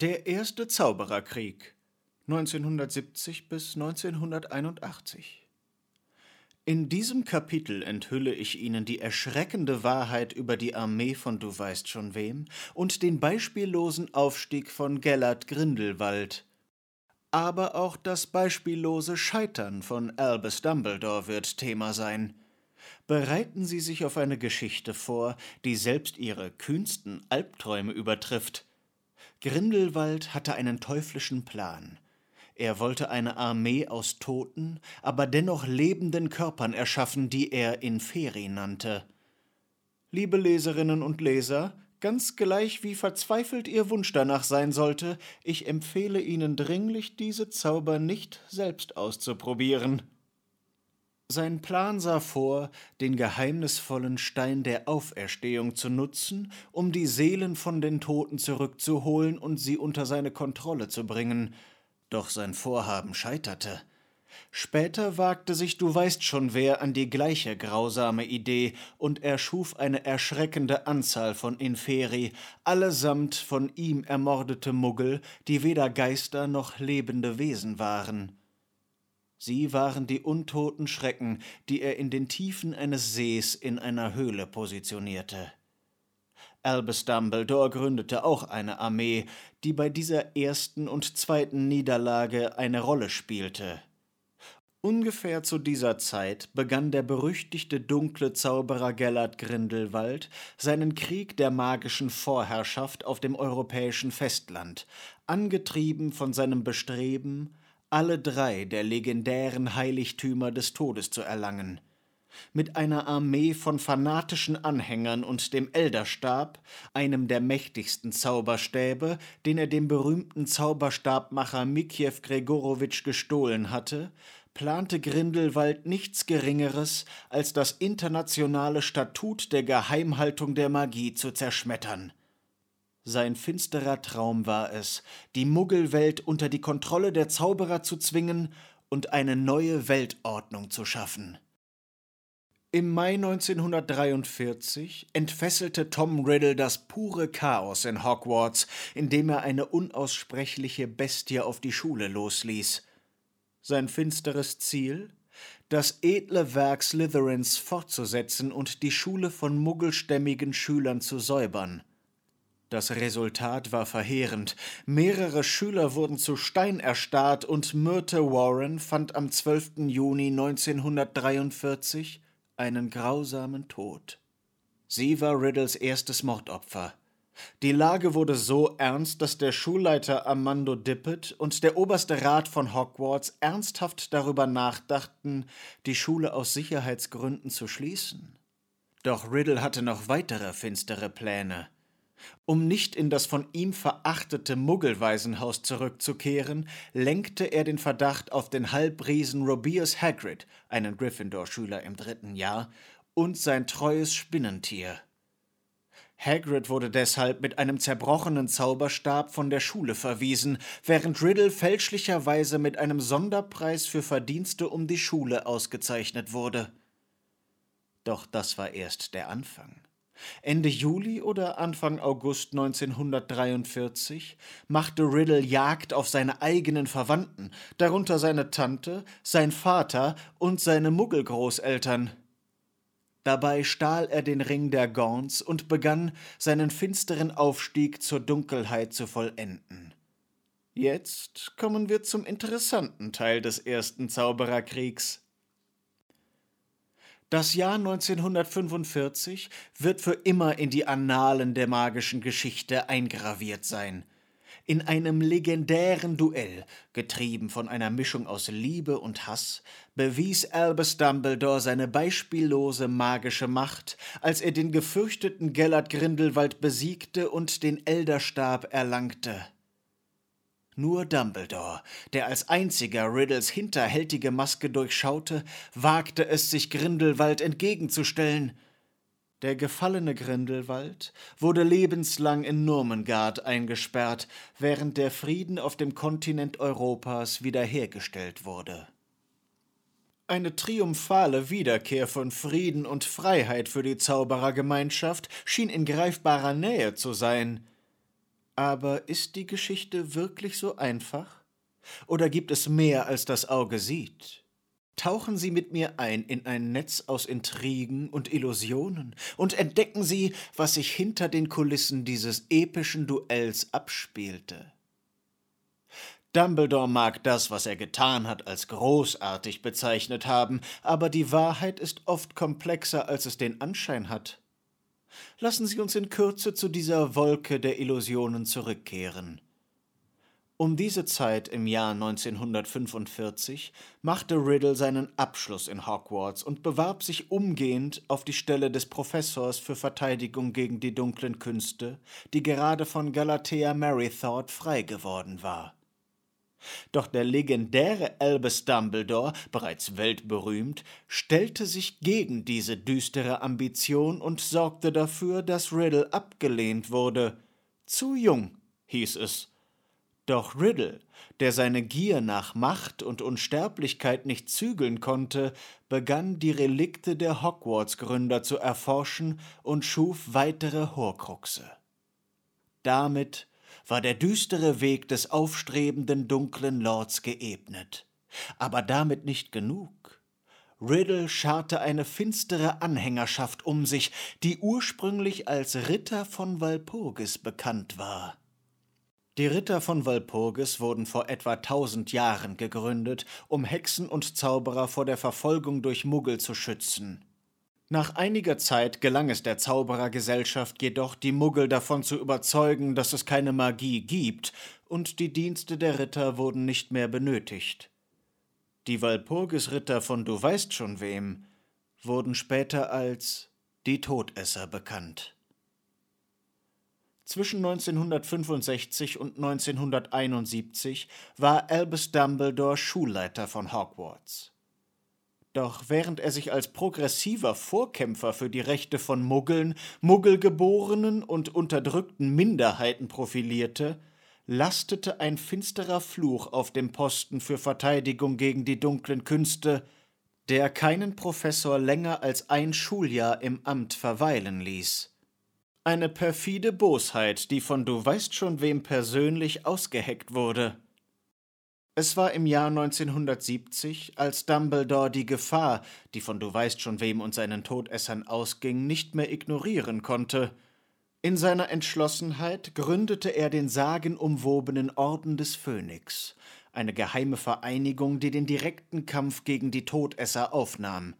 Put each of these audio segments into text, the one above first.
Der erste Zaubererkrieg 1970 bis 1981 In diesem Kapitel enthülle ich Ihnen die erschreckende Wahrheit über die Armee von Du weißt schon wem und den beispiellosen Aufstieg von Gellert Grindelwald. Aber auch das beispiellose Scheitern von Albus Dumbledore wird Thema sein. Bereiten Sie sich auf eine Geschichte vor, die selbst Ihre kühnsten Albträume übertrifft – Grindelwald hatte einen teuflischen Plan. Er wollte eine Armee aus toten, aber dennoch lebenden Körpern erschaffen, die er Inferi nannte. Liebe Leserinnen und Leser, ganz gleich wie verzweifelt Ihr Wunsch danach sein sollte, ich empfehle Ihnen dringlich, diese Zauber nicht selbst auszuprobieren. Sein Plan sah vor, den geheimnisvollen Stein der Auferstehung zu nutzen, um die Seelen von den Toten zurückzuholen und sie unter seine Kontrolle zu bringen. Doch sein Vorhaben scheiterte. Später wagte sich du weißt schon wer an die gleiche grausame Idee und erschuf eine erschreckende Anzahl von Inferi, allesamt von ihm ermordete Muggel, die weder Geister noch lebende Wesen waren. Sie waren die untoten Schrecken, die er in den Tiefen eines Sees in einer Höhle positionierte. Albus Dumbledore gründete auch eine Armee, die bei dieser ersten und zweiten Niederlage eine Rolle spielte. Ungefähr zu dieser Zeit begann der berüchtigte dunkle Zauberer Gellert Grindelwald seinen Krieg der magischen Vorherrschaft auf dem europäischen Festland, angetrieben von seinem Bestreben, alle drei der legendären Heiligtümer des Todes zu erlangen. Mit einer Armee von fanatischen Anhängern und dem Elderstab, einem der mächtigsten Zauberstäbe, den er dem berühmten Zauberstabmacher Mikjew Gregorowitsch gestohlen hatte, plante Grindelwald nichts Geringeres, als das internationale Statut der Geheimhaltung der Magie zu zerschmettern. Sein finsterer Traum war es, die Muggelwelt unter die Kontrolle der Zauberer zu zwingen und eine neue Weltordnung zu schaffen. Im Mai 1943 entfesselte Tom Riddle das pure Chaos in Hogwarts, indem er eine unaussprechliche Bestie auf die Schule losließ. Sein finsteres Ziel? Das edle Werk Slytherins fortzusetzen und die Schule von muggelstämmigen Schülern zu säubern. Das Resultat war verheerend. Mehrere Schüler wurden zu Stein erstarrt und Myrte Warren fand am 12. Juni 1943 einen grausamen Tod. Sie war Riddles erstes Mordopfer. Die Lage wurde so ernst, dass der Schulleiter Armando Dippet und der oberste Rat von Hogwarts ernsthaft darüber nachdachten, die Schule aus Sicherheitsgründen zu schließen. Doch Riddle hatte noch weitere finstere Pläne. Um nicht in das von ihm verachtete Muggelwaisenhaus zurückzukehren, lenkte er den Verdacht auf den Halbriesen Robius Hagrid, einen Gryffindor-Schüler im dritten Jahr, und sein treues Spinnentier. Hagrid wurde deshalb mit einem zerbrochenen Zauberstab von der Schule verwiesen, während Riddle fälschlicherweise mit einem Sonderpreis für Verdienste um die Schule ausgezeichnet wurde. Doch das war erst der Anfang. Ende Juli oder Anfang August 1943 machte Riddle Jagd auf seine eigenen Verwandten, darunter seine Tante, sein Vater und seine Muggelgroßeltern. Dabei stahl er den Ring der Gaunts und begann, seinen finsteren Aufstieg zur Dunkelheit zu vollenden. Jetzt kommen wir zum interessanten Teil des ersten Zaubererkriegs. Das Jahr 1945 wird für immer in die Annalen der magischen Geschichte eingraviert sein. In einem legendären Duell, getrieben von einer Mischung aus Liebe und Hass, bewies Albus Dumbledore seine beispiellose magische Macht, als er den gefürchteten Gellert Grindelwald besiegte und den Elderstab erlangte. Nur Dumbledore, der als einziger Riddles hinterhältige Maske durchschaute, wagte es, sich Grindelwald entgegenzustellen. Der gefallene Grindelwald wurde lebenslang in Nurmengard eingesperrt, während der Frieden auf dem Kontinent Europas wiederhergestellt wurde. Eine triumphale Wiederkehr von Frieden und Freiheit für die Zauberergemeinschaft schien in greifbarer Nähe zu sein. Aber ist die Geschichte wirklich so einfach? Oder gibt es mehr, als das Auge sieht? Tauchen Sie mit mir ein in ein Netz aus Intrigen und Illusionen und entdecken Sie, was sich hinter den Kulissen dieses epischen Duells abspielte. Dumbledore mag das, was er getan hat, als großartig bezeichnet haben, aber die Wahrheit ist oft komplexer, als es den Anschein hat. Lassen Sie uns in Kürze zu dieser Wolke der Illusionen zurückkehren. Um diese Zeit im Jahr 1945 machte Riddle seinen Abschluss in Hogwarts und bewarb sich umgehend auf die Stelle des Professors für Verteidigung gegen die dunklen Künste, die gerade von Galatea Marythought frei geworden war. Doch der legendäre Albus Dumbledore, bereits weltberühmt, stellte sich gegen diese düstere Ambition und sorgte dafür, dass Riddle abgelehnt wurde. Zu jung, hieß es. Doch Riddle, der seine Gier nach Macht und Unsterblichkeit nicht zügeln konnte, begann die Relikte der Hogwarts-Gründer zu erforschen und schuf weitere Horcruxe. Damit war der düstere Weg des aufstrebenden dunklen Lords geebnet. Aber damit nicht genug. Riddle scharte eine finstere Anhängerschaft um sich, die ursprünglich als Ritter von Walpurgis bekannt war. Die Ritter von Walpurgis wurden vor etwa tausend Jahren gegründet, um Hexen und Zauberer vor der Verfolgung durch Muggel zu schützen. Nach einiger Zeit gelang es der Zauberergesellschaft jedoch, die Muggel davon zu überzeugen, dass es keine Magie gibt, und die Dienste der Ritter wurden nicht mehr benötigt. Die Walpurgisritter von Du weißt schon wem wurden später als die Todesser bekannt. Zwischen 1965 und 1971 war Albus Dumbledore Schulleiter von Hogwarts. Doch während er sich als progressiver Vorkämpfer für die Rechte von Muggeln, Muggelgeborenen und unterdrückten Minderheiten profilierte, lastete ein finsterer Fluch auf dem Posten für Verteidigung gegen die dunklen Künste, der keinen Professor länger als ein Schuljahr im Amt verweilen ließ. Eine perfide Bosheit, die von du weißt schon wem persönlich ausgeheckt wurde. Es war im Jahr 1970, als Dumbledore die Gefahr, die von du weißt schon wem und seinen Todessern ausging, nicht mehr ignorieren konnte. In seiner Entschlossenheit gründete er den sagenumwobenen Orden des Phönix, eine geheime Vereinigung, die den direkten Kampf gegen die Todesser aufnahm.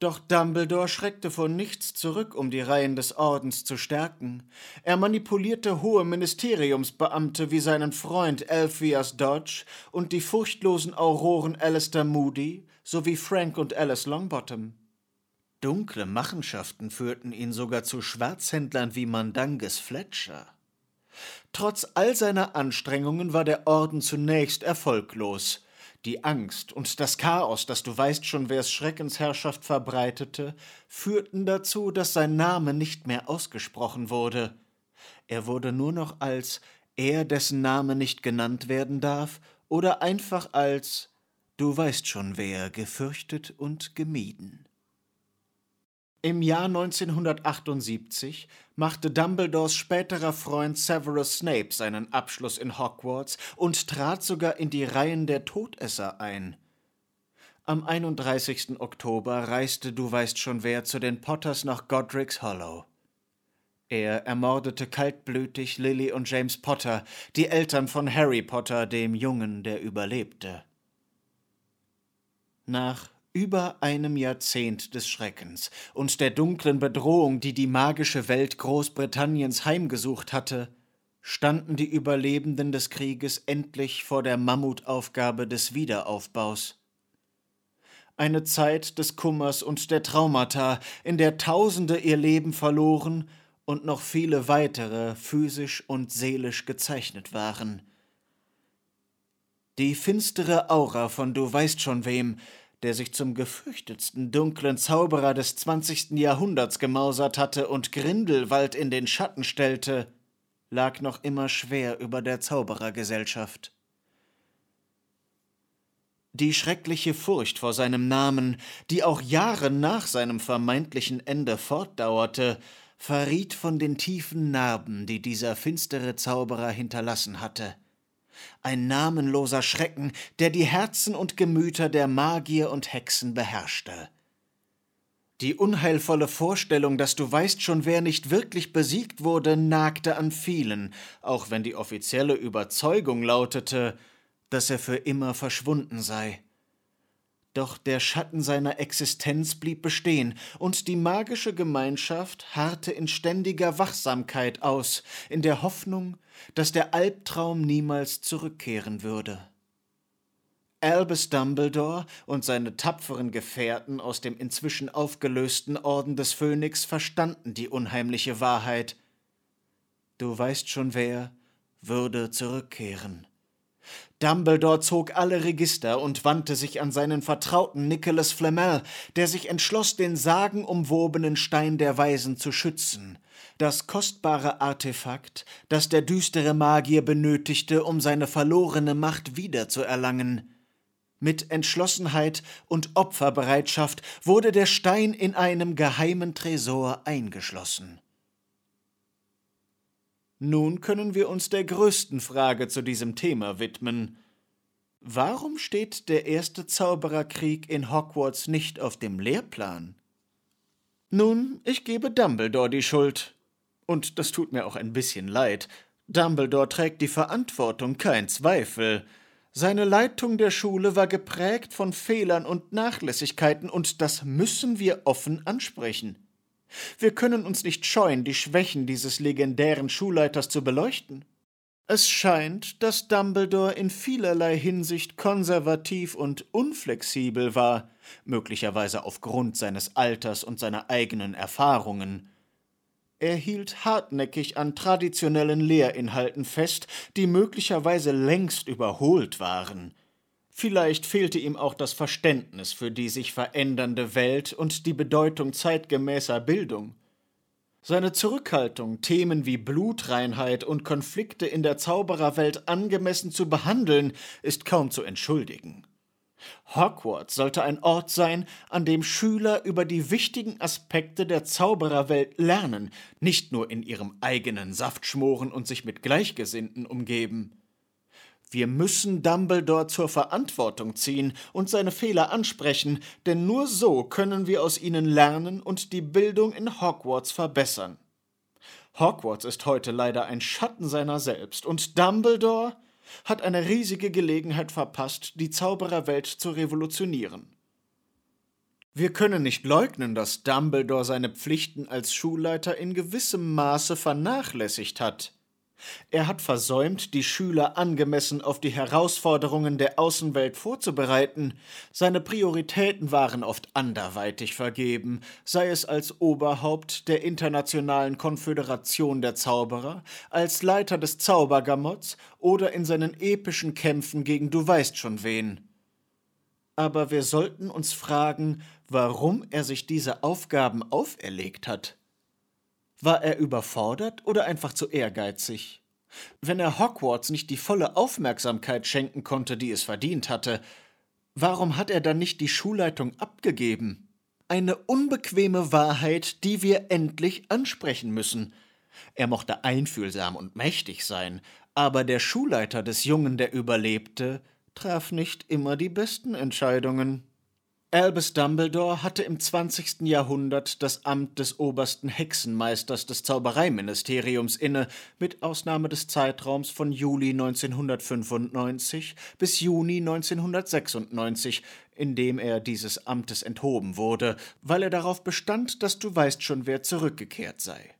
Doch Dumbledore schreckte vor nichts zurück, um die Reihen des Ordens zu stärken. Er manipulierte hohe Ministeriumsbeamte wie seinen Freund Alpheus Dodge und die furchtlosen Auroren Alistair Moody sowie Frank und Alice Longbottom. Dunkle Machenschaften führten ihn sogar zu Schwarzhändlern wie Mandanges Fletcher. Trotz all seiner Anstrengungen war der Orden zunächst erfolglos. Die Angst und das Chaos, das du weißt schon, wers Schreckensherrschaft verbreitete, führten dazu, dass sein Name nicht mehr ausgesprochen wurde. Er wurde nur noch als er, dessen Name nicht genannt werden darf, oder einfach als du weißt schon wer gefürchtet und gemieden. Im Jahr 1978 machte Dumbledores späterer Freund Severus Snape seinen Abschluss in Hogwarts und trat sogar in die Reihen der Todesser ein. Am 31. Oktober reiste du weißt schon wer zu den Potters nach Godric's Hollow. Er ermordete kaltblütig Lily und James Potter, die Eltern von Harry Potter, dem Jungen, der überlebte. Nach über einem Jahrzehnt des Schreckens und der dunklen Bedrohung, die die magische Welt Großbritanniens heimgesucht hatte, standen die Überlebenden des Krieges endlich vor der Mammutaufgabe des Wiederaufbaus. Eine Zeit des Kummers und der Traumata, in der Tausende ihr Leben verloren und noch viele weitere physisch und seelisch gezeichnet waren. Die finstere Aura von du weißt schon wem der sich zum gefürchtetsten dunklen Zauberer des zwanzigsten Jahrhunderts gemausert hatte und Grindelwald in den Schatten stellte, lag noch immer schwer über der Zauberergesellschaft. Die schreckliche Furcht vor seinem Namen, die auch Jahre nach seinem vermeintlichen Ende fortdauerte, verriet von den tiefen Narben, die dieser finstere Zauberer hinterlassen hatte. Ein namenloser Schrecken, der die Herzen und Gemüter der Magier und Hexen beherrschte. Die unheilvolle Vorstellung, dass du weißt schon, wer nicht wirklich besiegt wurde, nagte an vielen, auch wenn die offizielle Überzeugung lautete, dass er für immer verschwunden sei. Doch der Schatten seiner Existenz blieb bestehen, und die magische Gemeinschaft harrte in ständiger Wachsamkeit aus, in der Hoffnung, dass der Albtraum niemals zurückkehren würde. Albus Dumbledore und seine tapferen Gefährten aus dem inzwischen aufgelösten Orden des Phönix verstanden die unheimliche Wahrheit. Du weißt schon wer würde zurückkehren. Dumbledore zog alle Register und wandte sich an seinen Vertrauten Nicholas Flamel, der sich entschloss, den sagenumwobenen Stein der Weisen zu schützen, das kostbare Artefakt, das der düstere Magier benötigte, um seine verlorene Macht wiederzuerlangen. Mit Entschlossenheit und Opferbereitschaft wurde der Stein in einem geheimen Tresor eingeschlossen. Nun können wir uns der größten Frage zu diesem Thema widmen. Warum steht der erste Zaubererkrieg in Hogwarts nicht auf dem Lehrplan? Nun, ich gebe Dumbledore die Schuld. Und das tut mir auch ein bisschen leid. Dumbledore trägt die Verantwortung, kein Zweifel. Seine Leitung der Schule war geprägt von Fehlern und Nachlässigkeiten, und das müssen wir offen ansprechen. Wir können uns nicht scheuen, die Schwächen dieses legendären Schulleiters zu beleuchten. Es scheint, dass Dumbledore in vielerlei Hinsicht konservativ und unflexibel war, möglicherweise aufgrund seines Alters und seiner eigenen Erfahrungen. Er hielt hartnäckig an traditionellen Lehrinhalten fest, die möglicherweise längst überholt waren. Vielleicht fehlte ihm auch das Verständnis für die sich verändernde Welt und die Bedeutung zeitgemäßer Bildung. Seine Zurückhaltung, Themen wie Blutreinheit und Konflikte in der Zaubererwelt angemessen zu behandeln, ist kaum zu entschuldigen. Hogwarts sollte ein Ort sein, an dem Schüler über die wichtigen Aspekte der Zaubererwelt lernen, nicht nur in ihrem eigenen Saft schmoren und sich mit Gleichgesinnten umgeben. Wir müssen Dumbledore zur Verantwortung ziehen und seine Fehler ansprechen, denn nur so können wir aus ihnen lernen und die Bildung in Hogwarts verbessern. Hogwarts ist heute leider ein Schatten seiner selbst, und Dumbledore hat eine riesige Gelegenheit verpasst, die Zaubererwelt zu revolutionieren. Wir können nicht leugnen, dass Dumbledore seine Pflichten als Schulleiter in gewissem Maße vernachlässigt hat. Er hat versäumt, die Schüler angemessen auf die Herausforderungen der Außenwelt vorzubereiten. Seine Prioritäten waren oft anderweitig vergeben, sei es als Oberhaupt der Internationalen Konföderation der Zauberer, als Leiter des Zaubergamotts oder in seinen epischen Kämpfen gegen du weißt schon wen. Aber wir sollten uns fragen, warum er sich diese Aufgaben auferlegt hat. War er überfordert oder einfach zu ehrgeizig? Wenn er Hogwarts nicht die volle Aufmerksamkeit schenken konnte, die es verdient hatte, warum hat er dann nicht die Schulleitung abgegeben? Eine unbequeme Wahrheit, die wir endlich ansprechen müssen. Er mochte einfühlsam und mächtig sein, aber der Schulleiter des Jungen, der überlebte, traf nicht immer die besten Entscheidungen. Albus Dumbledore hatte im 20. Jahrhundert das Amt des obersten Hexenmeisters des Zaubereiministeriums inne, mit Ausnahme des Zeitraums von Juli 1995 bis Juni 1996, in dem er dieses Amtes enthoben wurde, weil er darauf bestand, dass du weißt schon, wer zurückgekehrt sei.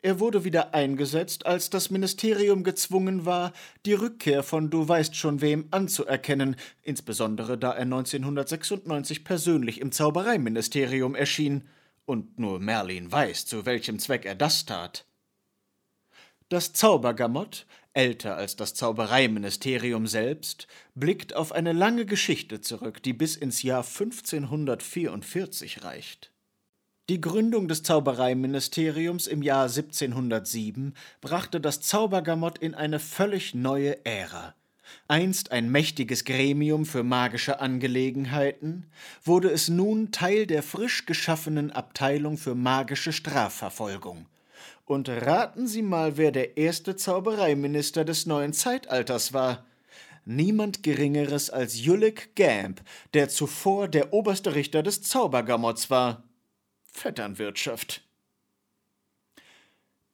Er wurde wieder eingesetzt, als das Ministerium gezwungen war, die Rückkehr von du weißt schon wem anzuerkennen, insbesondere da er 1996 persönlich im Zaubereiministerium erschien, und nur Merlin weiß, zu welchem Zweck er das tat. Das Zaubergamott, älter als das Zaubereiministerium selbst, blickt auf eine lange Geschichte zurück, die bis ins Jahr 1544 reicht. Die Gründung des Zaubereiministeriums im Jahr 1707 brachte das Zaubergamott in eine völlig neue Ära. Einst ein mächtiges Gremium für magische Angelegenheiten, wurde es nun Teil der frisch geschaffenen Abteilung für magische Strafverfolgung. Und raten Sie mal, wer der erste Zaubereiminister des neuen Zeitalters war. Niemand Geringeres als Julik Gamp, der zuvor der oberste Richter des Zaubergamotts war. Vetternwirtschaft.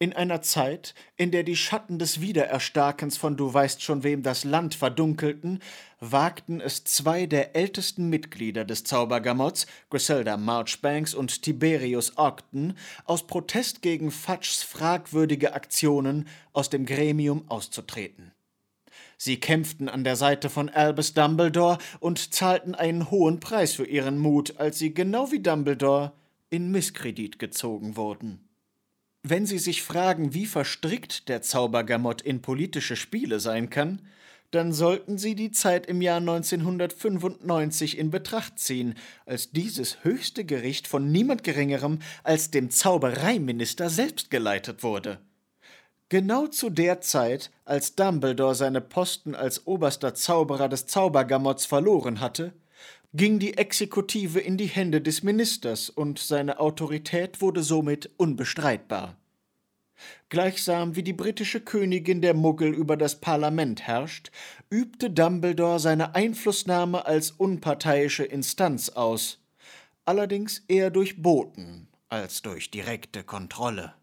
In einer Zeit, in der die Schatten des Wiedererstarkens von Du weißt schon wem das Land verdunkelten, wagten es zwei der ältesten Mitglieder des Zaubergamotts, Griselda Marchbanks und Tiberius Ogden, aus Protest gegen Fudges fragwürdige Aktionen aus dem Gremium auszutreten. Sie kämpften an der Seite von Albus Dumbledore und zahlten einen hohen Preis für ihren Mut, als sie genau wie Dumbledore in Misskredit gezogen wurden. Wenn Sie sich fragen, wie verstrickt der Zaubergamott in politische Spiele sein kann, dann sollten Sie die Zeit im Jahr 1995 in Betracht ziehen, als dieses höchste Gericht von niemand Geringerem als dem Zaubereiminister selbst geleitet wurde. Genau zu der Zeit, als Dumbledore seine Posten als oberster Zauberer des Zaubergamotts verloren hatte, ging die Exekutive in die Hände des Ministers und seine Autorität wurde somit unbestreitbar. Gleichsam wie die britische Königin der Muggel über das Parlament herrscht, übte Dumbledore seine Einflussnahme als unparteiische Instanz aus, allerdings eher durch Boten als durch direkte Kontrolle.